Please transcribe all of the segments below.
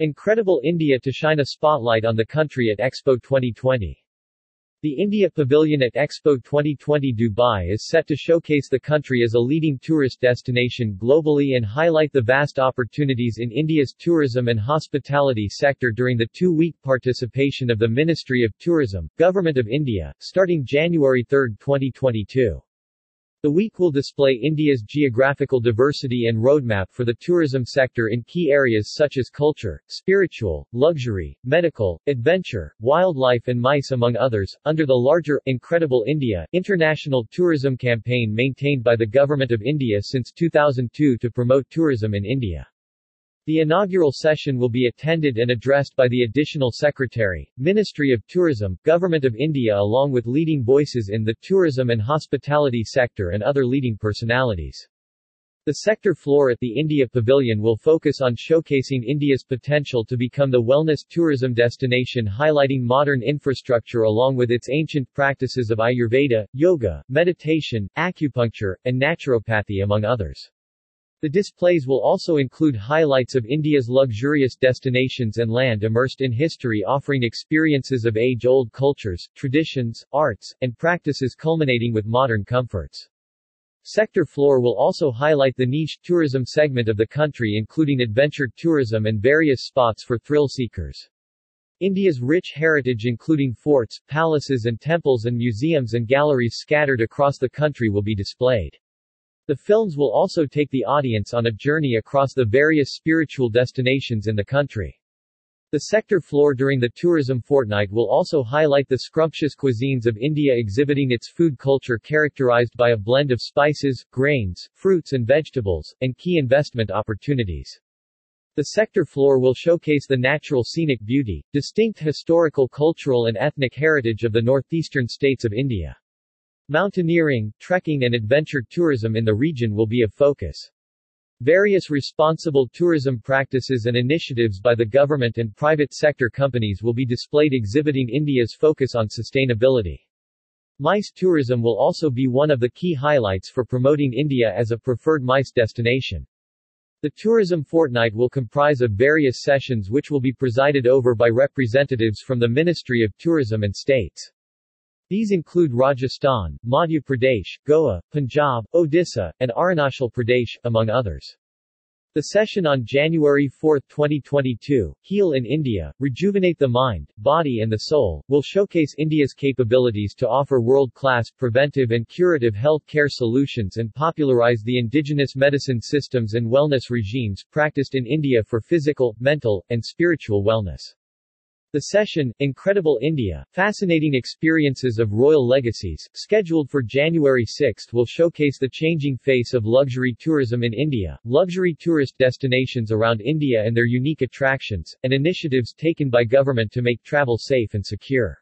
Incredible India to shine a spotlight on the country at Expo 2020. The India Pavilion at Expo 2020 Dubai is set to showcase the country as a leading tourist destination globally and highlight the vast opportunities in India's tourism and hospitality sector during the two-week participation of the Ministry of Tourism, Government of India, starting January 3, 2022. The week will display India's geographical diversity and roadmap for the tourism sector in key areas such as culture, spiritual, luxury, medical, adventure, wildlife and MICE among others, under the larger Incredible India international tourism campaign maintained by the Government of India since 2002 to promote tourism in India. The inaugural session will be attended and addressed by the Additional Secretary, Ministry of Tourism, Government of India along with leading voices in the tourism and hospitality sector and other leading personalities. The sector floor at the India Pavilion will focus on showcasing India's potential to become the wellness tourism destination highlighting modern infrastructure along with its ancient practices of Ayurveda, yoga, meditation, acupuncture, and naturopathy among others. The displays will also include highlights of India's luxurious destinations and land immersed in history offering experiences of age-old cultures, traditions, arts, and practices culminating with modern comforts. Sector floor will also highlight the niche tourism segment of the country including adventure tourism and various spots for thrill seekers. India's rich heritage including forts, palaces and temples and museums and galleries scattered across the country will be displayed. The films will also take the audience on a journey across the various spiritual destinations in the country. The sector floor during the tourism fortnight will also highlight the scrumptious cuisines of India exhibiting its food culture characterized by a blend of spices, grains, fruits and vegetables, and key investment opportunities. The sector floor will showcase the natural scenic beauty, distinct historical cultural and ethnic heritage of the northeastern states of India. Mountaineering, trekking and adventure tourism in the region will be a focus. Various responsible tourism practices and initiatives by the government and private sector companies will be displayed exhibiting India's focus on sustainability. MICE tourism will also be one of the key highlights for promoting India as a preferred MICE destination. The tourism fortnight will comprise of various sessions which will be presided over by representatives from the Ministry of Tourism and states. These include Rajasthan, Madhya Pradesh, Goa, Punjab, Odisha, and Arunachal Pradesh, among others. The session on January 4, 2022, Heal in India, Rejuvenate the Mind, Body and the Soul, will showcase India's capabilities to offer world-class preventive and curative health care solutions and popularize the indigenous medicine systems and wellness regimes practiced in India for physical, mental, and spiritual wellness. The session, Incredible India, Fascinating Experiences of Royal Legacies, scheduled for January 6 will showcase the changing face of luxury tourism in India, luxury tourist destinations around India and their unique attractions, and initiatives taken by government to make travel safe and secure.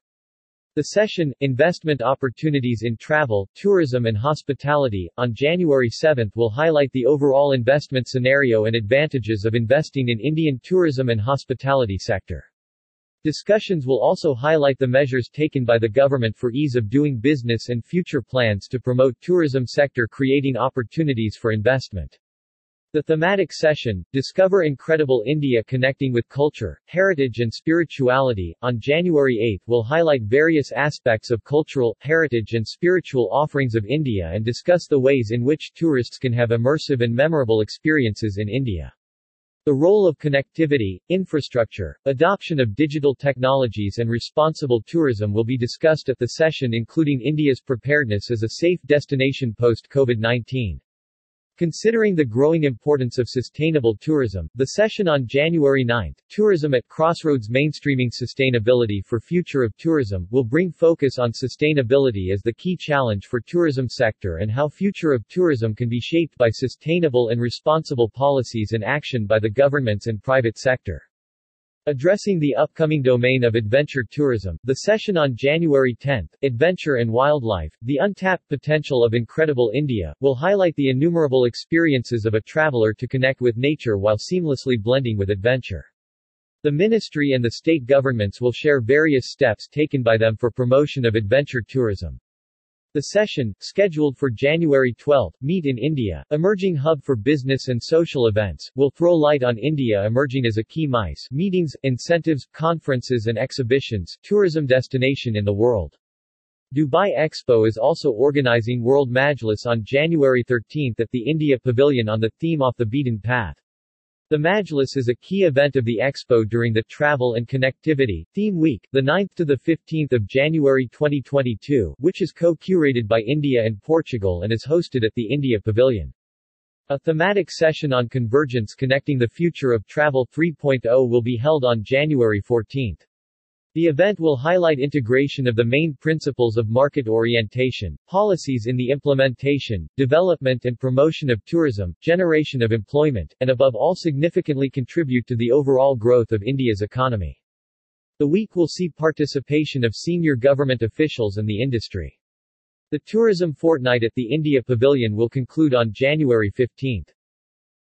The session, Investment Opportunities in Travel, Tourism and Hospitality, on January 7 will highlight the overall investment scenario and advantages of investing in Indian tourism and hospitality sector. Discussions will also highlight the measures taken by the government for ease of doing business and future plans to promote tourism sector creating opportunities for investment. The thematic session, Discover Incredible India Connecting with Culture, Heritage and Spirituality, on January 8 will highlight various aspects of cultural, heritage and spiritual offerings of India and discuss the ways in which tourists can have immersive and memorable experiences in India. The role of connectivity, infrastructure, adoption of digital technologies and responsible tourism will be discussed at the session including India's preparedness as a safe destination post-COVID-19. Considering the growing importance of sustainable tourism, the session on January 9, Tourism at Crossroads Mainstreaming Sustainability for Future of Tourism, will bring focus on sustainability as the key challenge for tourism sector and how future of tourism can be shaped by sustainable and responsible policies and action by the governments and private sector. Addressing the upcoming domain of adventure tourism, the session on January 10, Adventure and Wildlife, the untapped potential of incredible India, will highlight the innumerable experiences of a traveler to connect with nature while seamlessly blending with adventure. The ministry and the state governments will share various steps taken by them for promotion of adventure tourism. The session, scheduled for January 12, Meet in India, emerging hub for business and social events, will throw light on India emerging as a key MICE, meetings, incentives, conferences and exhibitions, tourism destination in the world. Dubai Expo is also organizing World Majlis on January 13 at the India Pavilion on the theme Off the Beaten Path. The Majlis is a key event of the Expo during the Travel and Connectivity Theme Week, the 9th to the 15th of January 2022, which is co-curated by India and Portugal and is hosted at the India Pavilion. A thematic session on convergence connecting the future of travel 3.0 will be held on January 14. The event will highlight integration of the main principles of market orientation, policies in the implementation, development and promotion of tourism, generation of employment, and above all significantly contribute to the overall growth of India's economy. The week will see participation of senior government officials and the industry. The tourism fortnight at the India Pavilion will conclude on January 15.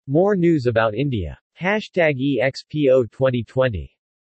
More news about India. Hashtag EXPO 2020